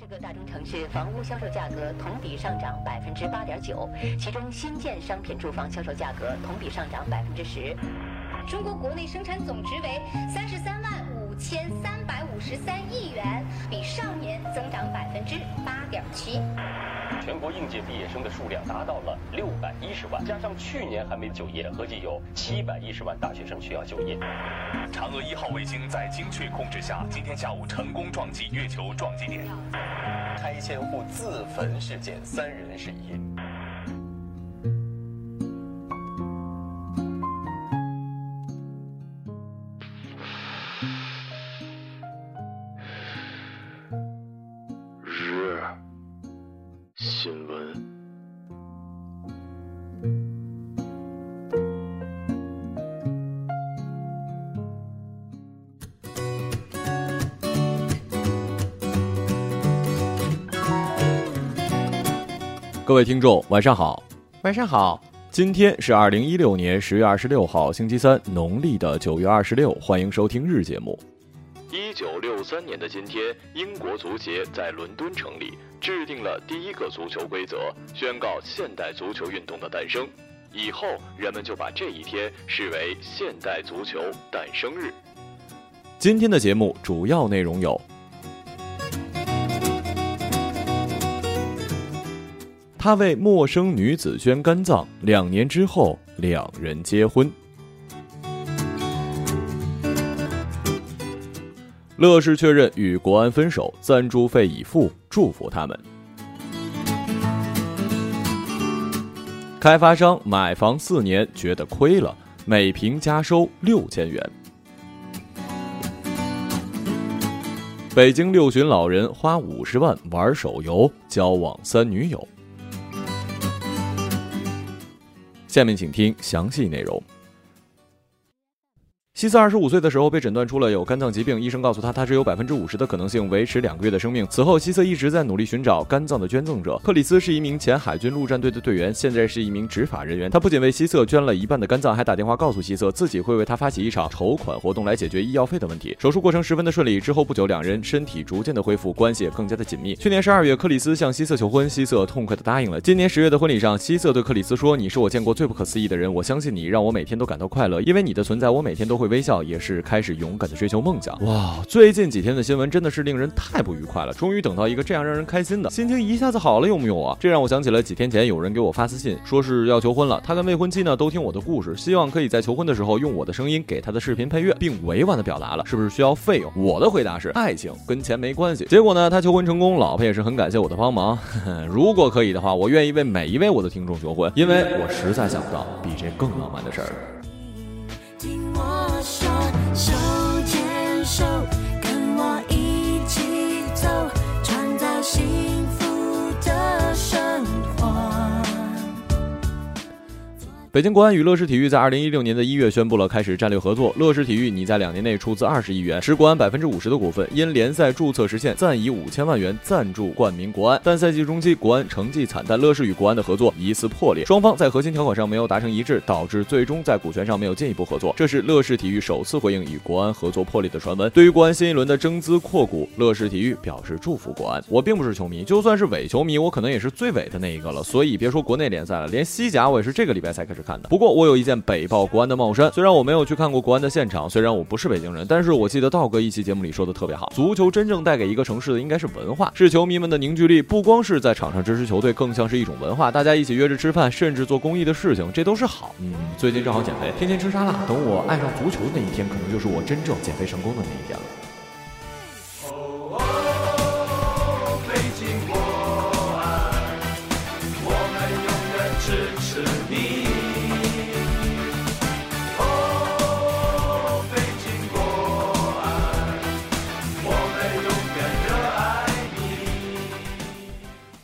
十个大中城市房屋销售价格同比上涨百分之八点九，其中新建商品住房销售价格同比上涨百分之十。中国国内生产总值为三十三万五千三百五十三亿元，比上年增长百分之八点七。全国应届毕业生的数量达到了六百一十万，加上去年还没就业，合计有七百一十万大学生需要就业。嫦娥一号卫星在精确控制下，今天下午成功撞击月球撞击点。拆迁户自焚事件，三人失忆。各位听众，晚上好。晚上好，今天是二零一六年十月二十六号，星期三，农历的九月二十六。欢迎收听日节目。一九六三年的今天，英国足协在伦敦成立，制定了第一个足球规则，宣告现代足球运动的诞生。以后，人们就把这一天视为现代足球诞生日。今天的节目主要内容有：他为陌生女子捐肝脏，两年之后两人结婚。乐视确认与国安分手，赞助费已付，祝福他们。开发商买房四年觉得亏了，每平加收六千元。北京六旬老人花五十万玩手游，交往三女友。下面请听详细内容。希瑟二十五岁的时候被诊断出了有肝脏疾病，医生告诉他，他只有百分之五十的可能性维持两个月的生命。此后，希瑟一直在努力寻找肝脏的捐赠者。克里斯是一名前海军陆战队的队员，现在是一名执法人员。他不仅为希瑟捐了一半的肝脏，还打电话告诉希瑟，自己会为他发起一场筹款活动来解决医药费的问题。手术过程十分的顺利，之后不久，两人身体逐渐的恢复，关系也更加的紧密。去年十二月，克里斯向希瑟求婚，希瑟痛快的答应了。今年十月的婚礼上，希瑟对克里斯说：“你是我见过最不可思议的人，我相信你，让我每天都感到快乐，因为你的存在，我每天都会微笑，也是。”开始勇敢的追求梦想。哇，最近几天的新闻真的是令人太不愉快了。终于等到一个这样让人开心的，心情一下子好了，有木有啊？这让我想起了几天前有人给我发私信，说是要求婚了。他跟未婚妻呢都听我的故事，希望可以在求婚的时候用我的声音给他的视频配乐，并委婉的表达了是不是需要费用。我的回答是，爱情跟钱没关系。结果呢，他求婚成功，老婆也是很感谢我的帮忙。如果可以的话，我愿意为每一位我的听众求婚，因为我实在想不到比这更浪漫的事儿。北京国安与乐视体育在二零一六年的一月宣布了开始战略合作。乐视体育拟在两年内出资二十亿元，持国安百分之五十的股份。因联赛注册实现，暂以五千万元赞助冠名国安。但赛季中期国安成绩惨淡，乐视与国安的合作疑似破裂，双方在核心条款上没有达成一致，导致最终在股权上没有进一步合作。这是乐视体育首次回应与国安合作破裂的传闻。对于国安新一轮的增资扩股，乐视体育表示祝福国安。我并不是球迷，就算是伪球迷，我可能也是最伪的那一个了。所以别说国内联赛了，连西甲我也是这个礼拜才开始看的。不过我有一件北报国安的帽衫，虽然我没有去看过国安的现场，虽然我不是北京人，但是我记得道哥一期节目里说的特别好，足球真正带给一个城市的应该是文化，是球迷们的凝聚力，不光是在场上支持球队，更像是一种文化，大家一起约着吃饭，甚至做公益的事情，这都是好。嗯，最近正好减肥，天天吃沙拉，等我爱上足球的那一天，可能就是我真正减肥成功的那一天了。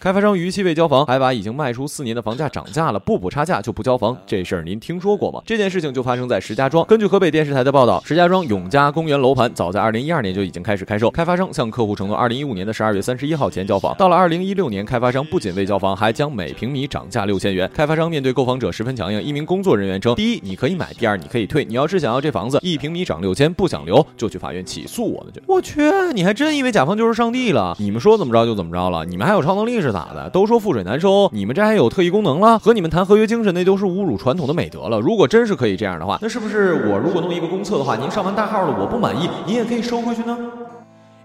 开发商逾期未交房，还把已经卖出四年的房价涨价了，不补差价就不交房，这事儿您听说过吗？这件事情就发生在石家庄。根据河北电视台的报道，石家庄永嘉公园楼盘早在二零一二年就已经开始开售，开发商向客户承诺二零一五年的十二月三十一号前交房。到了二零一六年，开发商不仅未交房，还将每平米涨价六千元。开发商面对购房者十分强硬，一名工作人员称：第一，你可以买；第二，你可以退。你要是想要这房子，一平米涨六千，不想留就去法院起诉我们去。我去，你还真以为甲方就是上帝了？你们说怎么着就怎么着了？你们还有超能力是咋的？都说覆水难收，你们这还有特异功能了？和你们谈合约精神，那都是侮辱传统的美德了。如果真是可以这样的话，那是不是我如果弄一个公测的话，您上完大号了，我不满意，您也可以收回去呢？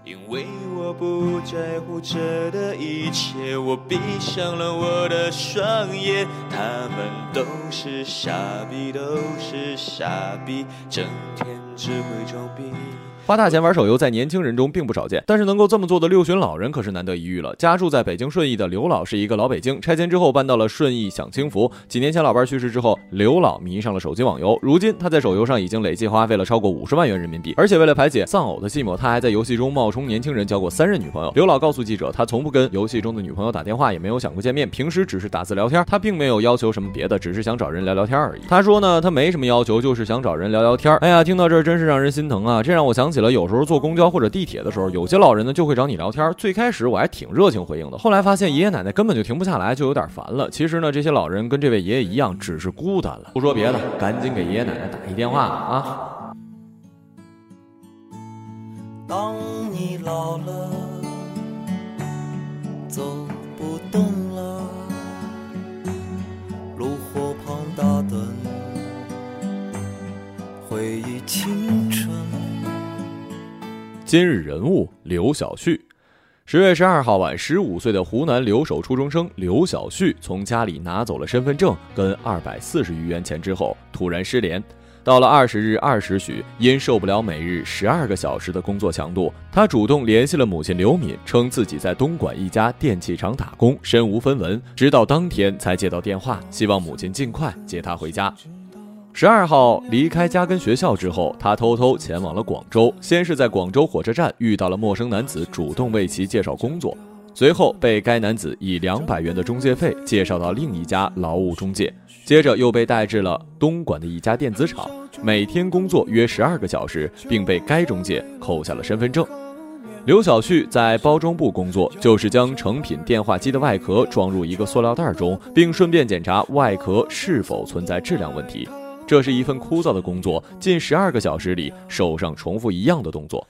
因为我不在乎这的一切，我闭上了我的双眼。他们都是傻逼，都是傻逼，整天只会装逼。花大钱玩手游在年轻人中并不少见，但是能够这么做的六旬老人可是难得一遇了。家住在北京顺义的刘老是一个老北京，拆迁之后搬到了顺义享清福。几年前老伴去世之后，刘老迷上了手机网游。如今他在手游上已经累计花费了超过五十万元人民币，而且为了排解丧偶的寂寞，他还在游戏中冒充年轻人交过三任女朋友。刘老告诉记者，他从不跟游戏中的女朋友打电话，也没有想过见面，平时只是打字聊天。他并没有要求什么别的，只是想找人聊聊天而已。他说呢，他没什么要求，就是想找人聊聊天。哎呀，听到这儿真是让人心疼啊！这让我想起了有时候坐公交。或者地铁的时候，有些老人呢就会找你聊天。最开始我还挺热情回应的，后来发现爷爷奶奶根本就停不下来，就有点烦了。其实呢，这些老人跟这位爷爷一样，只是孤单了。不说别的，赶紧给爷爷奶奶打一电话啊！当你老了，走不动了，炉火旁打盹，回忆青春。今日人物刘晓旭。十月十二号晚，十五岁的湖南留守初中生刘晓旭从家里拿走了身份证跟二百四十余元钱之后，突然失联。到了二十日二时许，因受不了每日十二个小时的工作强度，他主动联系了母亲刘敏，称自己在东莞一家电器厂打工，身无分文，直到当天才接到电话，希望母亲尽快接他回家。十二号离开家跟学校之后，他偷偷前往了广州。先是在广州火车站遇到了陌生男子，主动为其介绍工作，随后被该男子以两百元的中介费介绍到另一家劳务中介，接着又被带至了东莞的一家电子厂，每天工作约十二个小时，并被该中介扣下了身份证。刘晓旭在包装部工作，就是将成品电话机的外壳装入一个塑料袋中，并顺便检查外壳是否存在质量问题。这是一份枯燥的工作，近十二个小时里手上重复一样的动作。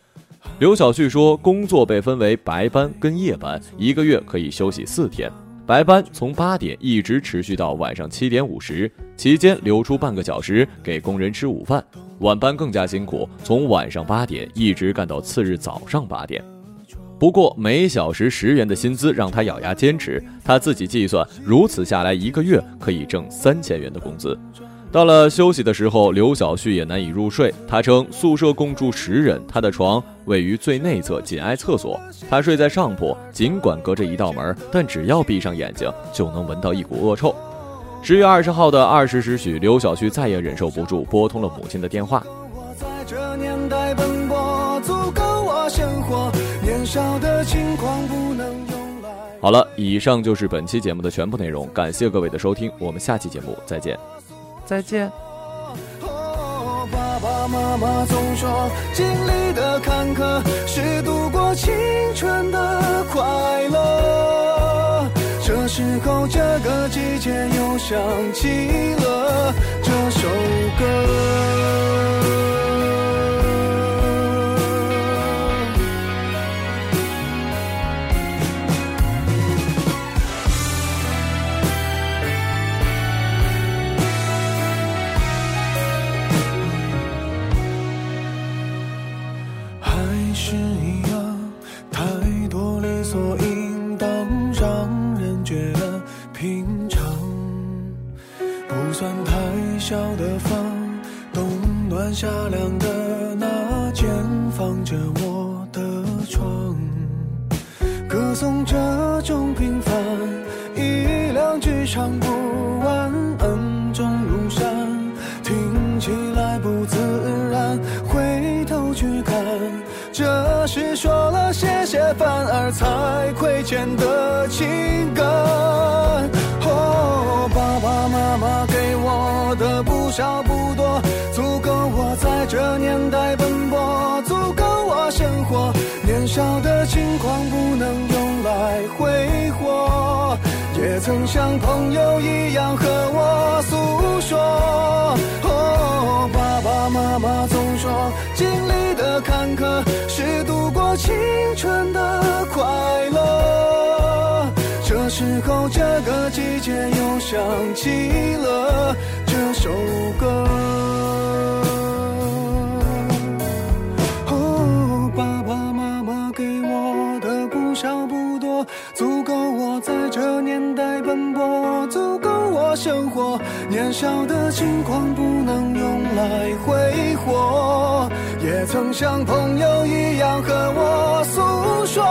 刘晓旭说，工作被分为白班跟夜班，一个月可以休息四天。白班从八点一直持续到晚上七点五十，期间留出半个小时给工人吃午饭。晚班更加辛苦，从晚上八点一直干到次日早上八点。不过每小时十元的薪资让他咬牙坚持，他自己计算，如此下来一个月可以挣三千元的工资。到了休息的时候，刘晓旭也难以入睡。他称宿舍共住十人，他的床位于最内侧，紧挨厕所。他睡在上铺，尽管隔着一道门，但只要闭上眼睛，就能闻到一股恶臭。十月二十号的二十时许，刘晓旭再也忍受不住，拨通了母亲的电话。好了，以上就是本期节目的全部内容，感谢各位的收听，我们下期节目再见。再见。爸爸妈妈总说，经历的坎坷是度过青春的快乐。这时候，这个季节又想起了这首歌。夏凉的那间放着我的床，歌颂这种平凡，一两句唱不完，恩重如山，听起来不自然。回头去看，这是说了谢谢。反而才亏欠的情感。哦，爸爸妈妈给我的不少不多，够我在这年代奔波，足够我生活。年少的轻狂不能用来挥霍，也曾像朋友一样和我诉说。哦，爸爸妈妈总说，经历的坎坷是度过青春的快乐。这时候，这个季节又想起了这首歌。年少的轻狂不能用来挥霍，也曾像朋友一样和我诉说。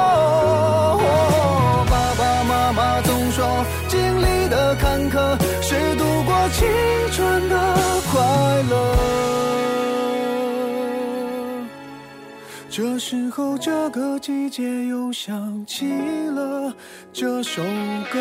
爸爸妈妈总说，经历的坎坷是度过青春的快乐。这时候，这个季节又想起了这首歌。